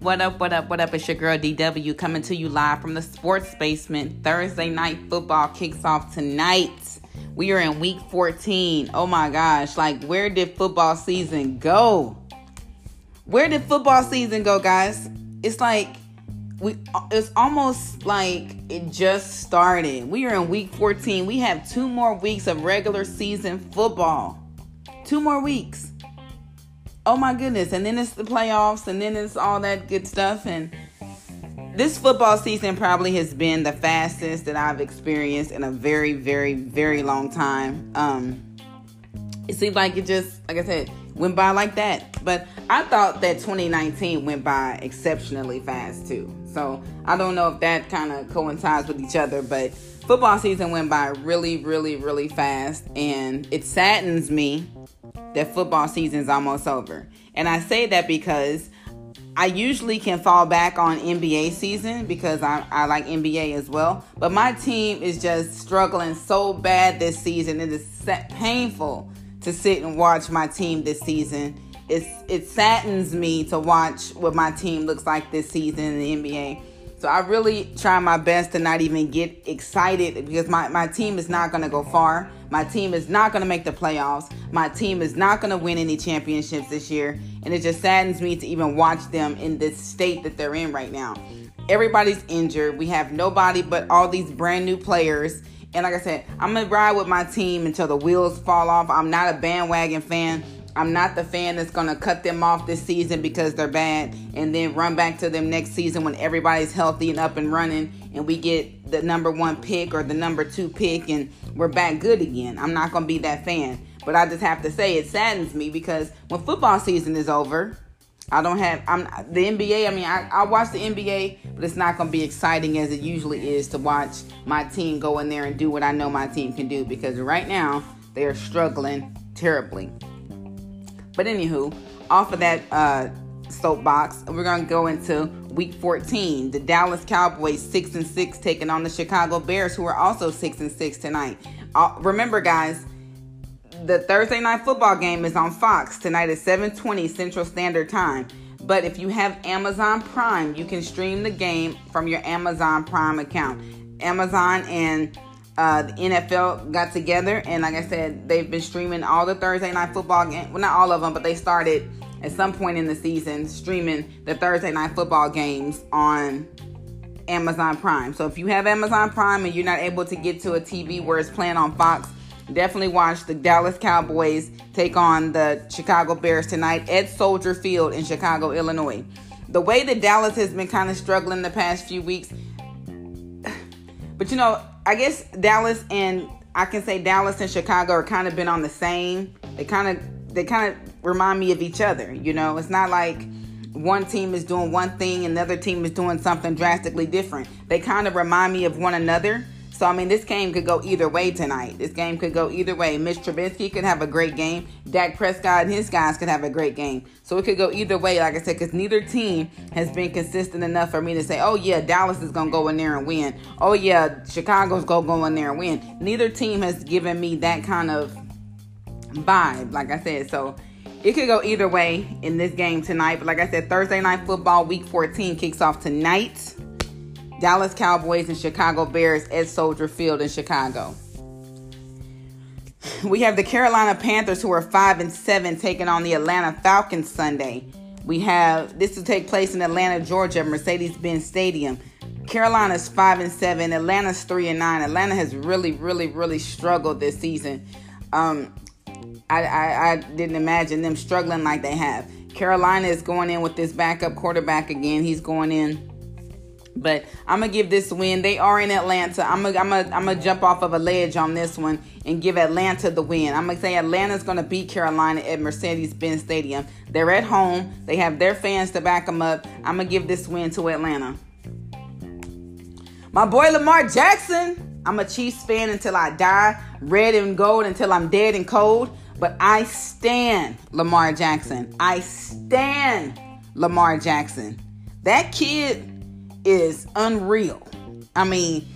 What up, what up, what up? It's your girl DW coming to you live from the Sports Basement. Thursday night football kicks off tonight. We are in week 14. Oh my gosh, like where did football season go? Where did football season go, guys? It's like we it's almost like it just started. We are in week 14. We have two more weeks of regular season football. Two more weeks. Oh my goodness. And then it's the playoffs and then it's all that good stuff and this football season probably has been the fastest that I've experienced in a very, very, very long time. Um, it seemed like it just, like I said, went by like that. But I thought that 2019 went by exceptionally fast too. So I don't know if that kind of coincides with each other, but football season went by really, really, really fast. And it saddens me that football season's almost over. And I say that because I usually can fall back on NBA season because I, I like NBA as well. But my team is just struggling so bad this season. It is painful to sit and watch my team this season. It's, it saddens me to watch what my team looks like this season in the NBA. So I really try my best to not even get excited because my, my team is not going to go far. My team is not going to make the playoffs. My team is not going to win any championships this year. And it just saddens me to even watch them in this state that they're in right now. Everybody's injured. We have nobody but all these brand new players. And like I said, I'm going to ride with my team until the wheels fall off. I'm not a bandwagon fan. I'm not the fan that's going to cut them off this season because they're bad and then run back to them next season when everybody's healthy and up and running and we get the number one pick or the number two pick and we're back good again. I'm not going to be that fan. But I just have to say it saddens me because when football season is over, I don't have I'm the NBA. I mean, I, I watch the NBA, but it's not going to be exciting as it usually is to watch my team go in there and do what I know my team can do because right now they are struggling terribly. But anywho, off of that uh, soapbox, we're gonna go into Week 14. The Dallas Cowboys six and six taking on the Chicago Bears, who are also six and six tonight. Uh, remember, guys, the Thursday night football game is on Fox tonight at 7:20 Central Standard Time. But if you have Amazon Prime, you can stream the game from your Amazon Prime account. Amazon and uh, the NFL got together, and like I said, they've been streaming all the Thursday night football games. Well, not all of them, but they started at some point in the season streaming the Thursday night football games on Amazon Prime. So if you have Amazon Prime and you're not able to get to a TV where it's playing on Fox, definitely watch the Dallas Cowboys take on the Chicago Bears tonight at Soldier Field in Chicago, Illinois. The way that Dallas has been kind of struggling the past few weeks, but you know, I guess Dallas and I can say Dallas and Chicago are kind of been on the same. They kind of they kind of remind me of each other. You know, it's not like one team is doing one thing and the other team is doing something drastically different. They kind of remind me of one another. So, I mean, this game could go either way tonight. This game could go either way. Mitch Trubisky could have a great game. Dak Prescott and his guys could have a great game. So, it could go either way, like I said, because neither team has been consistent enough for me to say, oh, yeah, Dallas is going to go in there and win. Oh, yeah, Chicago's going to go in there and win. Neither team has given me that kind of vibe, like I said. So, it could go either way in this game tonight. But like I said, Thursday night football week 14 kicks off tonight. Dallas Cowboys and Chicago Bears at Soldier Field in Chicago. We have the Carolina Panthers who are 5 and 7 taking on the Atlanta Falcons Sunday. We have this to take place in Atlanta, Georgia, Mercedes-Benz Stadium. Carolina's 5 and 7, Atlanta's 3 and 9. Atlanta has really really really struggled this season. Um, I, I, I didn't imagine them struggling like they have. Carolina is going in with this backup quarterback again. He's going in but I'm gonna give this win. They are in Atlanta. I'm gonna, I'm gonna, I'm gonna jump off of a ledge on this one and give Atlanta the win. I'm gonna say Atlanta's gonna beat Carolina at Mercedes-Benz Stadium. They're at home. They have their fans to back them up. I'm gonna give this win to Atlanta. My boy Lamar Jackson. I'm a Chiefs fan until I die, red and gold until I'm dead and cold. But I stand Lamar Jackson. I stand Lamar Jackson. That kid is unreal. I mean,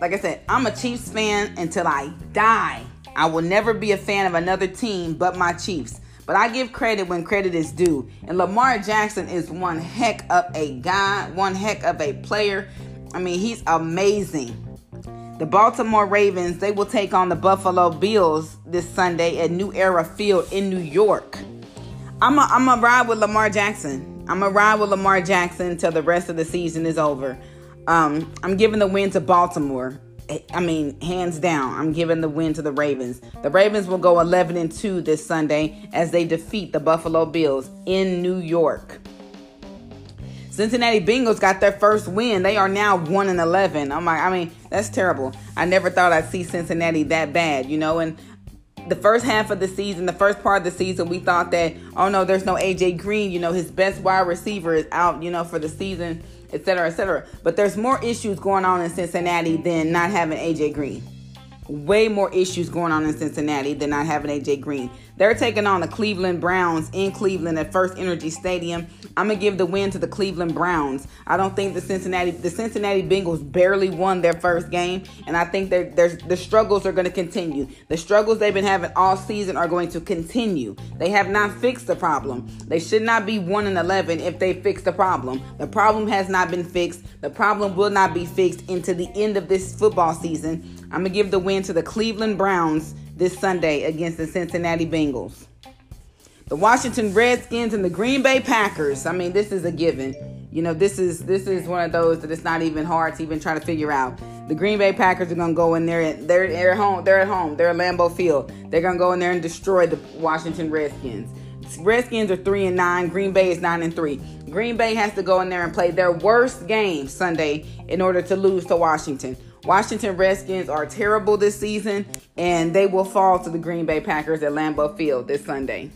like I said, I'm a Chiefs fan until I die. I will never be a fan of another team but my Chiefs. But I give credit when credit is due. And Lamar Jackson is one heck of a guy, one heck of a player. I mean, he's amazing. The Baltimore Ravens, they will take on the Buffalo Bills this Sunday at New Era Field in New York. I'm I'm a ride with Lamar Jackson. I'm going to ride with Lamar Jackson until the rest of the season is over. Um, I'm giving the win to Baltimore. I mean, hands down, I'm giving the win to the Ravens. The Ravens will go 11 and 2 this Sunday as they defeat the Buffalo Bills in New York. Cincinnati Bengals got their first win. They are now 1 and 11. I'm like, I mean, that's terrible. I never thought I'd see Cincinnati that bad, you know, and the first half of the season, the first part of the season, we thought that, oh no, there's no AJ Green, you know, his best wide receiver is out, you know, for the season et cetera, et cetera. But there's more issues going on in Cincinnati than not having AJ Green. Way more issues going on in Cincinnati than not having AJ Green. They're taking on the Cleveland Browns in Cleveland at FirstEnergy Stadium. I'm gonna give the win to the Cleveland Browns. I don't think the Cincinnati the Cincinnati Bengals barely won their first game, and I think there's the struggles are to continue. The struggles they've been having all season are going to continue. They have not fixed the problem. They should not be one and eleven if they fix the problem. The problem has not been fixed. The problem will not be fixed into the end of this football season. I'm gonna give the win to the Cleveland Browns this Sunday against the Cincinnati Bengals. The Washington Redskins and the Green Bay Packers. I mean, this is a given. You know, this is this is one of those that it's not even hard to even try to figure out. The Green Bay Packers are gonna go in there. And They're they're at home. They're at home. They're at Lambeau Field. They're gonna go in there and destroy the Washington Redskins. Redskins are three and nine. Green Bay is nine and three. Green Bay has to go in there and play their worst game Sunday in order to lose to Washington. Washington Redskins are terrible this season, and they will fall to the Green Bay Packers at Lambeau Field this Sunday.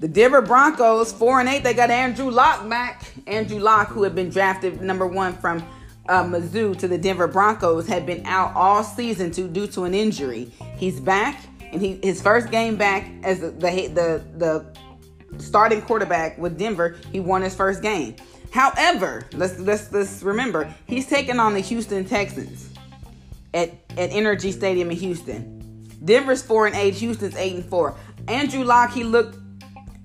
The Denver Broncos, 4 and 8, they got Andrew Luck back. Andrew Luck, who had been drafted number one from uh, Mizzou to the Denver Broncos, had been out all season to, due to an injury. He's back, and he his first game back as the, the, the, the starting quarterback with Denver, he won his first game. However, let's let's let's remember he's taking on the Houston Texans at at NRG Stadium in Houston. Denver's four and eight, Houston's eight and four. Andrew Locke he looked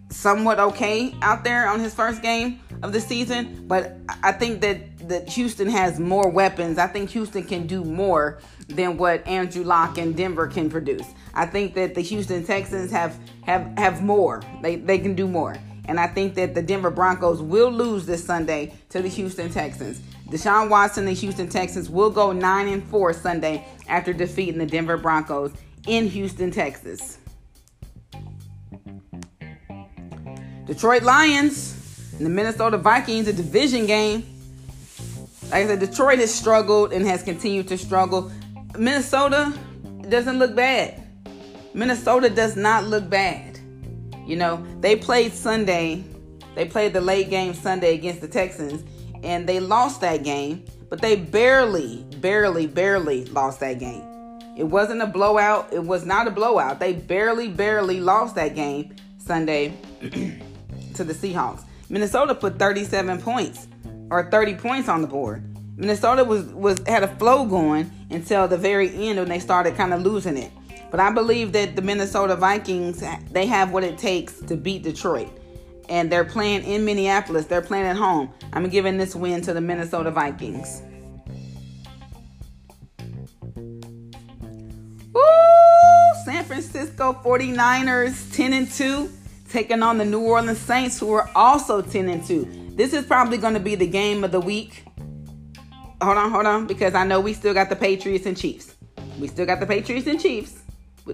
somewhat okay out there on his first game of the season, but I think that that Houston has more weapons. I think Houston can do more than what Andrew Locke and Denver can produce. I think that the Houston Texans have have have more. They they can do more. And I think that the Denver Broncos will lose this Sunday to the Houston Texans. Deshaun Watson and Houston Texans will go 9 and 4 Sunday after defeating the Denver Broncos in Houston, Texas. Detroit Lions and the Minnesota Vikings, a division game. Like I said, Detroit has struggled and has continued to struggle. Minnesota doesn't look bad. Minnesota does not look bad. You know, they played Sunday, they played the late game Sunday against the Texans, and they lost that game, but they barely, barely, barely lost that game. It wasn't a blowout. It was not a blowout. They barely, barely lost that game Sunday to the Seahawks. Minnesota put 37 points or 30 points on the board. Minnesota was was had a flow going until the very end when they started kind of losing it. But I believe that the Minnesota Vikings, they have what it takes to beat Detroit. And they're playing in Minneapolis. They're playing at home. I'm giving this win to the Minnesota Vikings. Woo! San Francisco 49ers 10 and 2 taking on the New Orleans Saints who are also 10 and 2. This is probably going to be the game of the week. Hold on, hold on because I know we still got the Patriots and Chiefs. We still got the Patriots and Chiefs.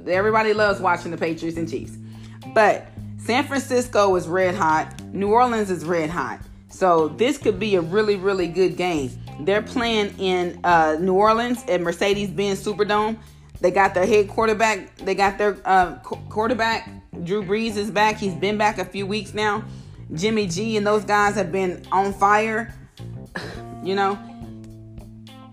Everybody loves watching the Patriots and Chiefs. But San Francisco is red hot. New Orleans is red hot. So this could be a really, really good game. They're playing in uh, New Orleans at Mercedes-Benz Superdome. They got their head quarterback. They got their uh, quarterback. Drew Brees is back. He's been back a few weeks now. Jimmy G and those guys have been on fire. You know,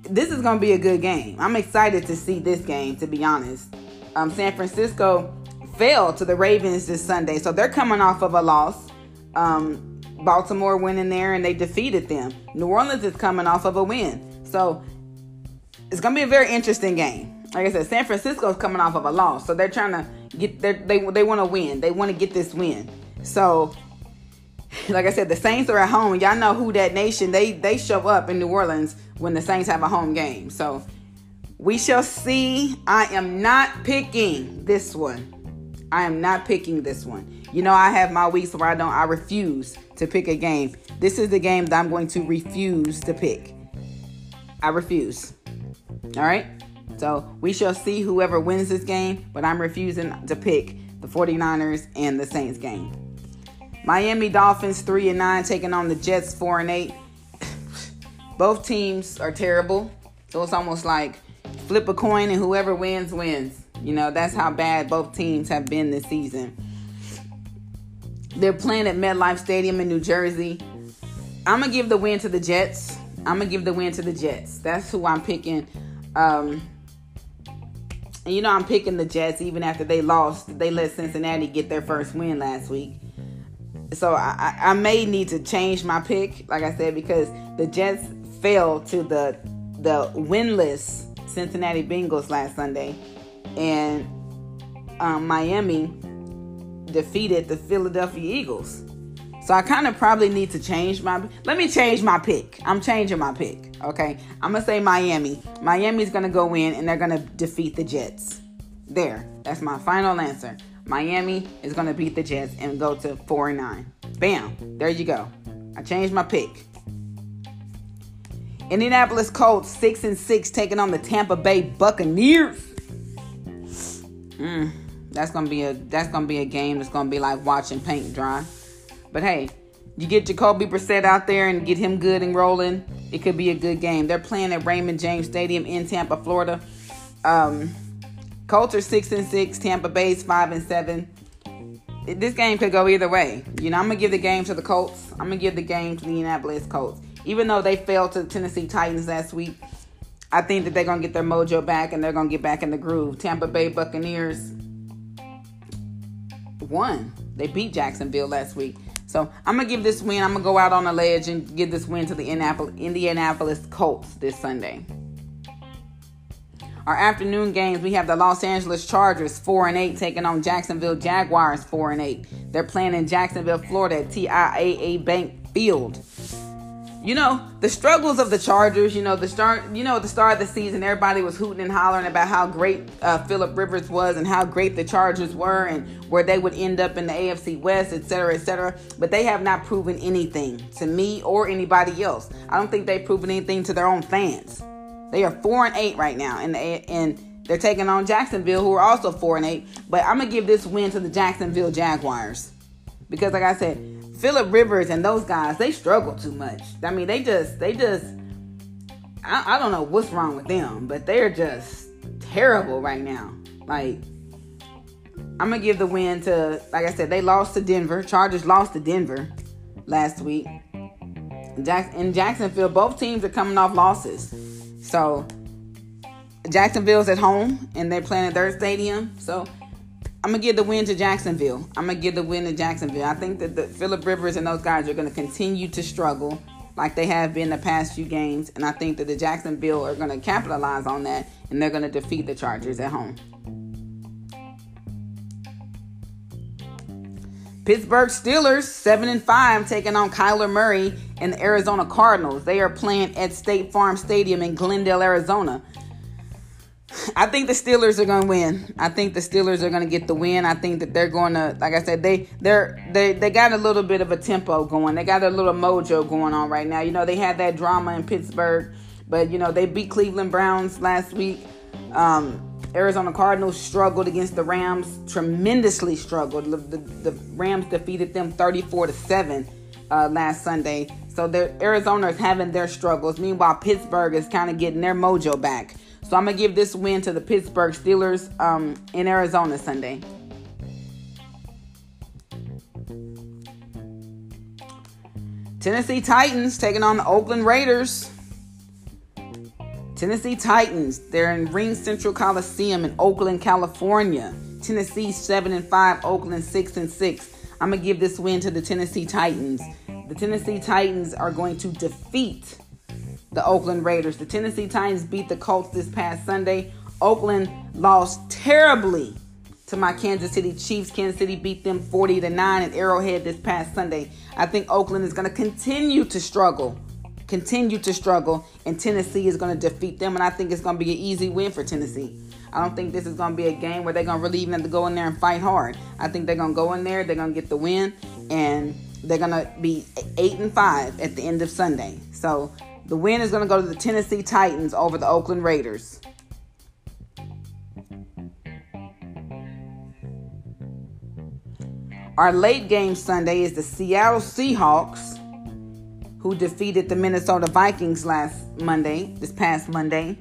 this is going to be a good game. I'm excited to see this game, to be honest um, San Francisco fell to the Ravens this Sunday, so they're coming off of a loss. Um, Baltimore went in there and they defeated them. New Orleans is coming off of a win, so it's gonna be a very interesting game. like I said, San Francisco is coming off of a loss, so they're trying to get they they want to win. They want to get this win. So, like I said, the Saints are at home. Y'all know who that nation. They they show up in New Orleans when the Saints have a home game. So we shall see. I am not picking this one. I am not picking this one. You know, I have my weeks where I don't. I refuse to pick a game. This is the game that I'm going to refuse to pick. I refuse. All right. So we shall see whoever wins this game, but I'm refusing to pick the 49ers and the Saints game. Miami Dolphins 3 and 9 taking on the Jets 4 and 8. Both teams are terrible. So it's almost like flip a coin and whoever wins wins. You know, that's how bad both teams have been this season. They're playing at MetLife Stadium in New Jersey. I'm going to give the win to the Jets. I'm going to give the win to the Jets. That's who I'm picking. Um, and you know, I'm picking the Jets even after they lost. They let Cincinnati get their first win last week. So I, I may need to change my pick, like I said, because the Jets fell to the the winless Cincinnati Bengals last Sunday, and um, Miami defeated the Philadelphia Eagles. So I kind of probably need to change my. Let me change my pick. I'm changing my pick. Okay, I'm gonna say Miami. Miami's gonna go in and they're gonna defeat the Jets. There, that's my final answer. Miami is gonna beat the Jets and go to four and nine. Bam, there you go. I changed my pick. Indianapolis Colts six and six taking on the Tampa Bay Buccaneers. Mm, that's gonna be a that's gonna be a game that's gonna be like watching paint dry. But hey, you get Jacoby Brissett out there and get him good and rolling, it could be a good game. They're playing at Raymond James Stadium in Tampa, Florida. Um, Colts are six and six. Tampa Bay's five and seven. This game could go either way. You know, I'm gonna give the game to the Colts. I'm gonna give the game to the Indianapolis Colts. Even though they fell to the Tennessee Titans last week, I think that they're gonna get their mojo back and they're gonna get back in the groove. Tampa Bay Buccaneers won. They beat Jacksonville last week. So I'm gonna give this win. I'm gonna go out on a ledge and give this win to the Indianapolis Colts this Sunday. Our afternoon games, we have the Los Angeles Chargers 4 and 8 taking on Jacksonville Jaguars 4 and 8. They're playing in Jacksonville, Florida at TIAA Bank Field you know the struggles of the Chargers. You know the start. You know at the start of the season, everybody was hooting and hollering about how great uh, Philip Rivers was and how great the Chargers were and where they would end up in the AFC West, et cetera, et cetera. But they have not proven anything to me or anybody else. I don't think they've proven anything to their own fans. They are four and eight right now, and and they're taking on Jacksonville, who are also four and eight. But I'm gonna give this win to the Jacksonville Jaguars because, like I said Philip Rivers and those guys, they struggle too much. I mean, they just, they just, I, I don't know what's wrong with them, but they're just terrible right now. Like, I'm gonna give the win to, like I said, they lost to Denver. Chargers lost to Denver last week. In Jacksonville, both teams are coming off losses. So Jacksonville's at home and they're playing at their stadium. So I'm gonna give the win to Jacksonville. I'm gonna give the win to Jacksonville. I think that the Philip Rivers and those guys are gonna continue to struggle like they have been the past few games, and I think that the Jacksonville are gonna capitalize on that and they're gonna defeat the Chargers at home. Pittsburgh Steelers, 7 and 5, taking on Kyler Murray and the Arizona Cardinals. They are playing at State Farm Stadium in Glendale, Arizona. I think the Steelers are going to win. I think the Steelers are going to get the win. I think that they're going to, like I said, they they're they they got a little bit of a tempo going. They got a little mojo going on right now. You know, they had that drama in Pittsburgh, but you know they beat Cleveland Browns last week. Um, Arizona Cardinals struggled against the Rams, tremendously struggled. The, the, the Rams defeated them 34 to seven uh, last Sunday. So Arizona is having their struggles. Meanwhile, Pittsburgh is kind of getting their mojo back. So I'm gonna give this win to the Pittsburgh Steelers um, in Arizona Sunday. Tennessee Titans taking on the Oakland Raiders. Tennessee Titans, they're in RingCentral Coliseum in Oakland, California. Tennessee 7 and 5, Oakland 6 and 6. I'm going to give this win to the Tennessee Titans. The Tennessee Titans are going to defeat the Oakland Raiders. The Tennessee Titans beat the Colts this past Sunday Oakland lost terribly to my Kansas City Chiefs. Kansas City beat them 40 to 9 at Arrowhead this past Sunday. I think Oakland is going to continue to struggle. Continue to struggle, and Tennessee is going to defeat them, and I think it's going to be an easy win for Tennessee. I don't think this is going to be a game where they're going to really even have to go in there and fight hard. I think they're going to go in there, they're going to get the win, and they're going to be 8 and 5 at the end of Sunday. So the win is going to go to the Tennessee Titans over the Oakland Raiders. Our late game Sunday is the Seattle Seahawks, who defeated the Minnesota Vikings last Monday, this past Monday,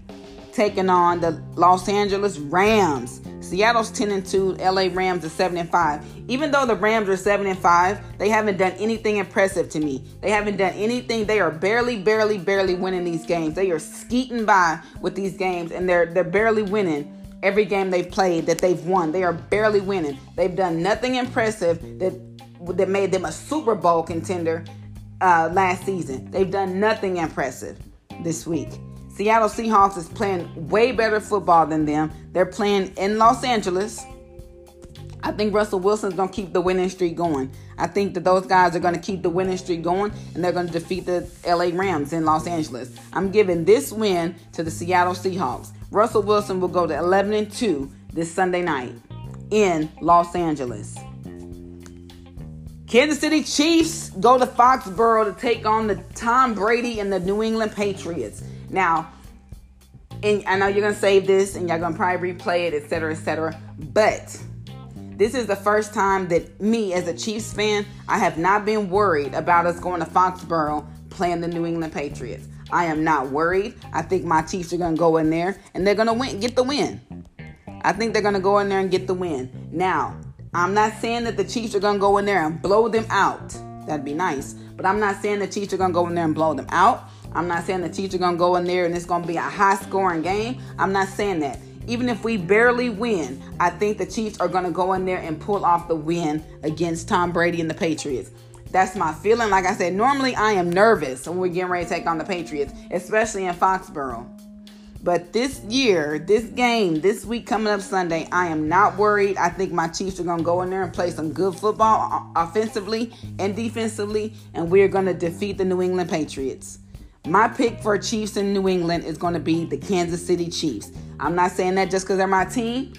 taking on the Los Angeles Rams. Seattle's 10 and 2, LA Rams are 7 and 5. Even though the Rams are 7 and 5, they haven't done anything impressive to me. They haven't done anything. They are barely, barely, barely winning these games. They are skeeting by with these games, and they're they're barely winning every game they've played that they've won. They are barely winning. They've done nothing impressive that that made them a Super Bowl contender uh, last season. They've done nothing impressive this week. Seattle Seahawks is playing way better football than them. They're playing in Los Angeles. I think Russell Wilson's going to keep the winning streak going. I think that those guys are going to keep the winning streak going and they're going to defeat the LA Rams in Los Angeles. I'm giving this win to the Seattle Seahawks. Russell Wilson will go to 11 and 2 this Sunday night in Los Angeles. Kansas City Chiefs go to Foxborough to take on the Tom Brady and the New England Patriots. Now, and I know you're gonna save this and you're gonna probably replay it, etc., etc. But this is the first time that me, as a Chiefs fan, I have not been worried about us going to Foxborough playing the New England Patriots. I am not worried. I think my Chiefs are to go in there and they're to win, get the win. I think they're to go in there and get the win. Now, I'm not saying that the Chiefs are to go in there and blow them out. That'd be nice. But I'm not saying the Chiefs are to go in there and blow them out. I'm not saying the Chiefs are going to go in there and it's to be a high scoring game. I'm not saying that. Even if we barely win, I think the Chiefs are to go in there and pull off the win against Tom Brady and the Patriots. That's my feeling. Like I said, normally I am nervous when we're getting ready to take on the Patriots, especially in Foxborough. But this year, this game, this week coming up Sunday, I am not worried. I think my Chiefs are going to go in there and play some good football offensively and defensively, and we're going to defeat the New England Patriots. My pick for Chiefs in New England is going to be the Kansas City Chiefs. I'm not saying that just because they're my team.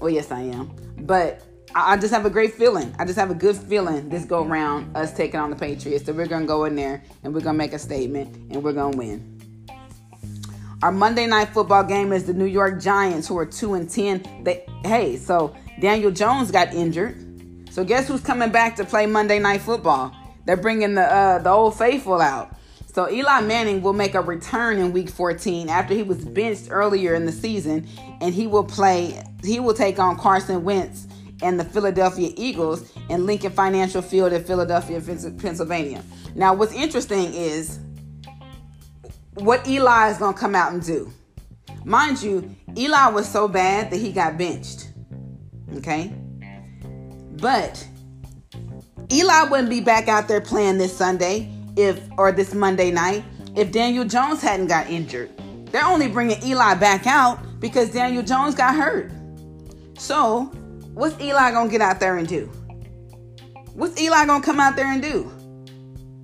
Well, yes, I am. But I just have a great feeling. I just have a good feeling this go round, us taking on the Patriots, that we're going to go in there and we're going to make a statement and we're going to win. Our Monday night football game is the New York Giants, who are 2 and 10. They, hey, so Daniel Jones got injured. So guess who's coming back to play Monday night football? They're bringing the uh, the old faithful out. So Eli Manning will make a return in week 14 after he was benched earlier in the season and he will play he will take on Carson Wentz and the Philadelphia Eagles in Lincoln Financial Field in Philadelphia, Pennsylvania. Now, what's interesting is what Eli is going to come out and do. Mind you, Eli was so bad that he got benched. Okay? But Eli wouldn't be back out there playing this Sunday if or this Monday night if Daniel Jones hadn't got injured. They're only bringing Eli back out because Daniel Jones got hurt. So, What's Eli gonna get out there and do? What's Eli gonna come out there and do?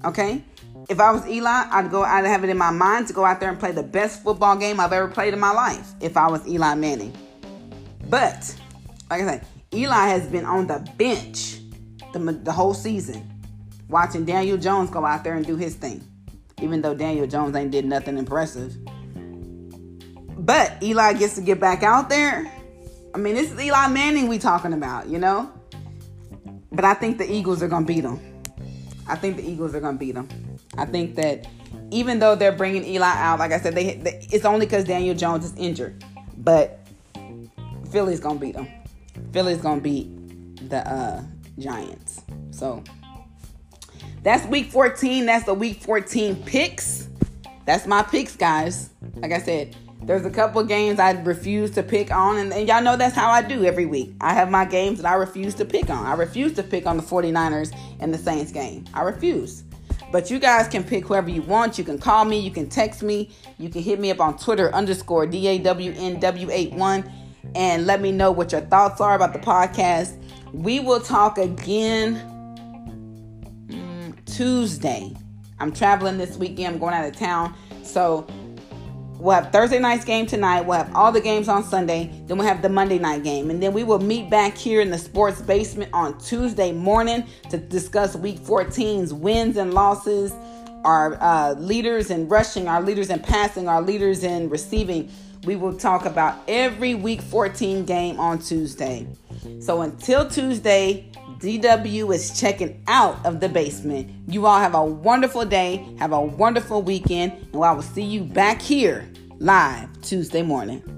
Okay? If I was Eli, I'd go, I'd have it in my mind to go out there and play the best football game I've ever played in my life if I was Eli Manning. But, like I said, Eli has been on the bench the, the whole season watching Daniel Jones go out there and do his thing. Even though Daniel Jones ain't did nothing impressive. But Eli gets to get back out there I mean, this is Eli Manning we talking about, you know? But I think the Eagles are to beat them. I think the Eagles are to beat them. I think that even though they're bringing Eli out, like I said, they, they it's only because Daniel Jones is injured. But Philly's to beat them. Philly's to beat the uh, Giants. So that's week 14. That's the week 14 picks. That's my picks, guys. Like I said, there's a couple games I refuse to pick on, and, and, y'all know that's how I do every week. I have my games that I refuse to pick on. I refuse to pick on the 49ers and the Saints game. I refuse. But you guys can pick whoever you want. You can call me, you can text me, you can hit me up on Twitter underscore DAWNW81 and let me know what your thoughts are about the podcast. We will talk again Tuesday. I'm traveling this weekend, I'm going out of town. So We'll have Thursday night's game tonight. We'll have all the games on Sunday. Then we'll have the Monday night game. And then we will meet back here in the sports basement on Tuesday morning to discuss week 14's wins and losses, our uh, leaders in rushing, our leaders in passing, our leaders in receiving. We will talk about every week 14 game on Tuesday. So until Tuesday, DW is checking out of the basement. You all have a wonderful day, have a wonderful weekend, and I will see you back here live Tuesday morning.